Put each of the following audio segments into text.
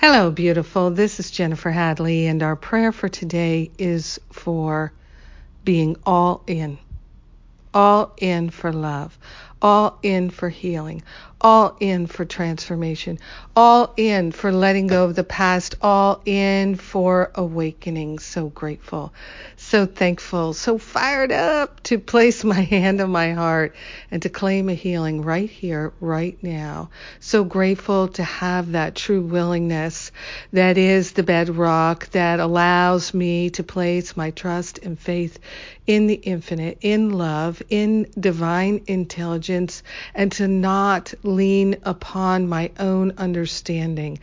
Hello, beautiful. This is Jennifer Hadley, and our prayer for today is for being all in. All in for love, all in for healing, all in for transformation, all in for letting go of the past, all in for awakening. So grateful, so thankful, so fired up to place my hand on my heart and to claim a healing right here, right now. So grateful to have that true willingness that is the bedrock that allows me to place my trust and faith in the infinite, in love, in divine intelligence, and to not lean upon my own understanding.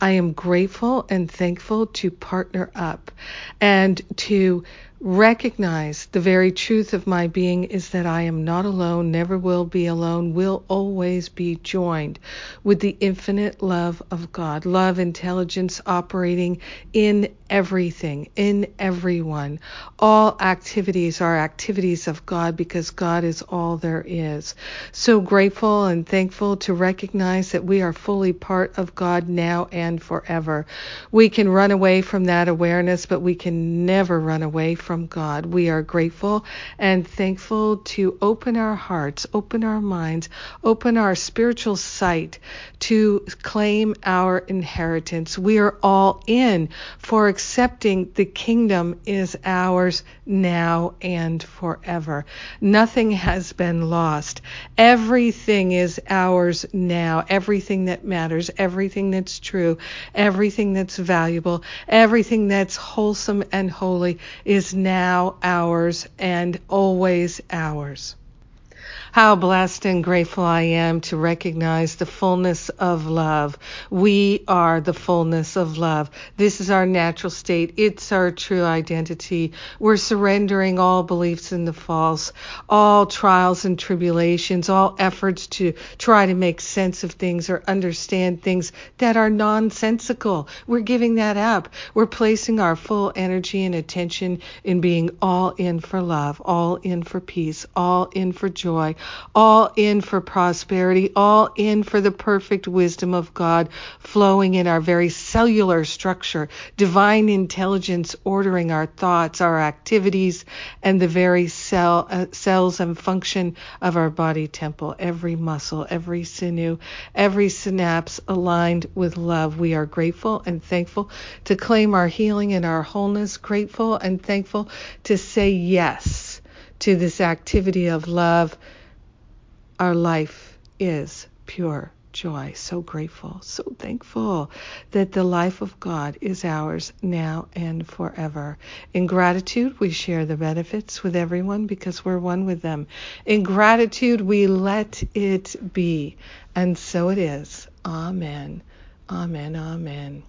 I am grateful and thankful to partner up and to recognize the very truth of my being is that I am not alone, never will be alone, will always be joined with the infinite love of God, love, intelligence operating in everything, in everyone. All activities are activities of God because God is all there is. So grateful and thankful to recognize that we are fully part of God now and forever. We can run away from that awareness, but we can never run away from from God. We are grateful and thankful to open our hearts, open our minds, open our spiritual sight to claim our inheritance. We are all in for accepting the kingdom is ours now and forever. Nothing has been lost. Everything is ours now. Everything that matters, everything that's true, everything that's valuable, everything that's wholesome and holy is now ours and always ours. How blessed and grateful I am to recognize the fullness of love. We are the fullness of love. This is our natural state. It's our true identity. We're surrendering all beliefs in the false, all trials and tribulations, all efforts to try to make sense of things or understand things that are nonsensical. We're giving that up. We're placing our full energy and attention in being all in for love, all in for peace, all in for joy, all in for prosperity, all in for the perfect wisdom of God flowing in our very cellular structure, divine intelligence ordering our thoughts, our activities, and the very cell, uh, cells and function of our body temple, every muscle, every sinew, every synapse aligned with love. We are grateful and thankful to claim our healing and our wholeness, grateful and thankful to say yes to this activity of love our life is pure joy. So grateful, so thankful that the life of God is ours now and forever. In gratitude, we share the benefits with everyone because we're one with them. In gratitude, we let it be. And so it is. Amen. Amen. Amen.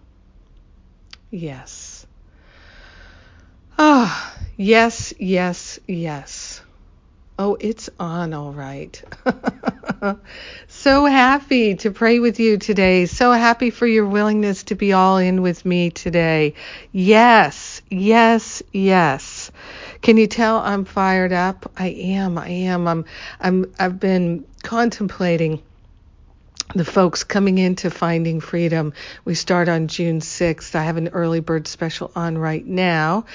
Yes. Ah, oh, yes, yes, yes. Oh, it's on all right. so happy to pray with you today. So happy for your willingness to be all in with me today. Yes, yes, yes. Can you tell I'm fired up? I am. I am. I'm I'm I've been contemplating the folks coming into Finding Freedom. We start on June 6th. I have an early bird special on right now,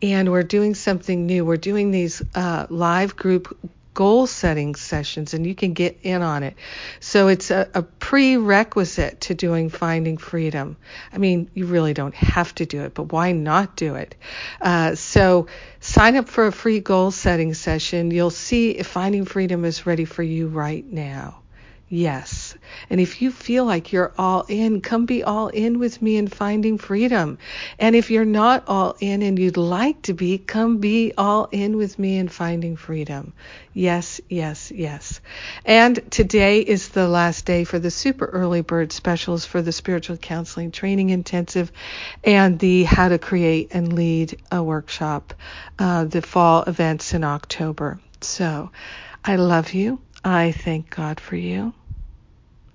and we're doing something new. We're doing these uh, live group goal setting sessions and you can get in on it. So it's a, a, prerequisite to doing Finding Freedom. I mean, you really don't have to do it, but why not do it? Uh, so sign up for a free goal setting session. You'll see if Finding Freedom is ready for you right now. Yes. And if you feel like you're all in, come be all in with me in finding freedom. And if you're not all in and you'd like to be, come be all in with me in finding freedom. Yes, yes, yes. And today is the last day for the super early bird specials for the spiritual counseling training intensive and the how to create and lead a workshop, uh, the fall events in October. So I love you. I thank God for you.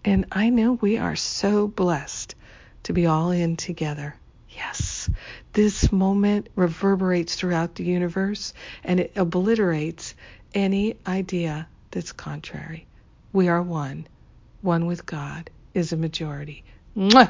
And I know we are so blessed to be all in together. Yes, this moment reverberates throughout the universe and it obliterates any idea that's contrary. We are one. One with God is a majority. Mwah!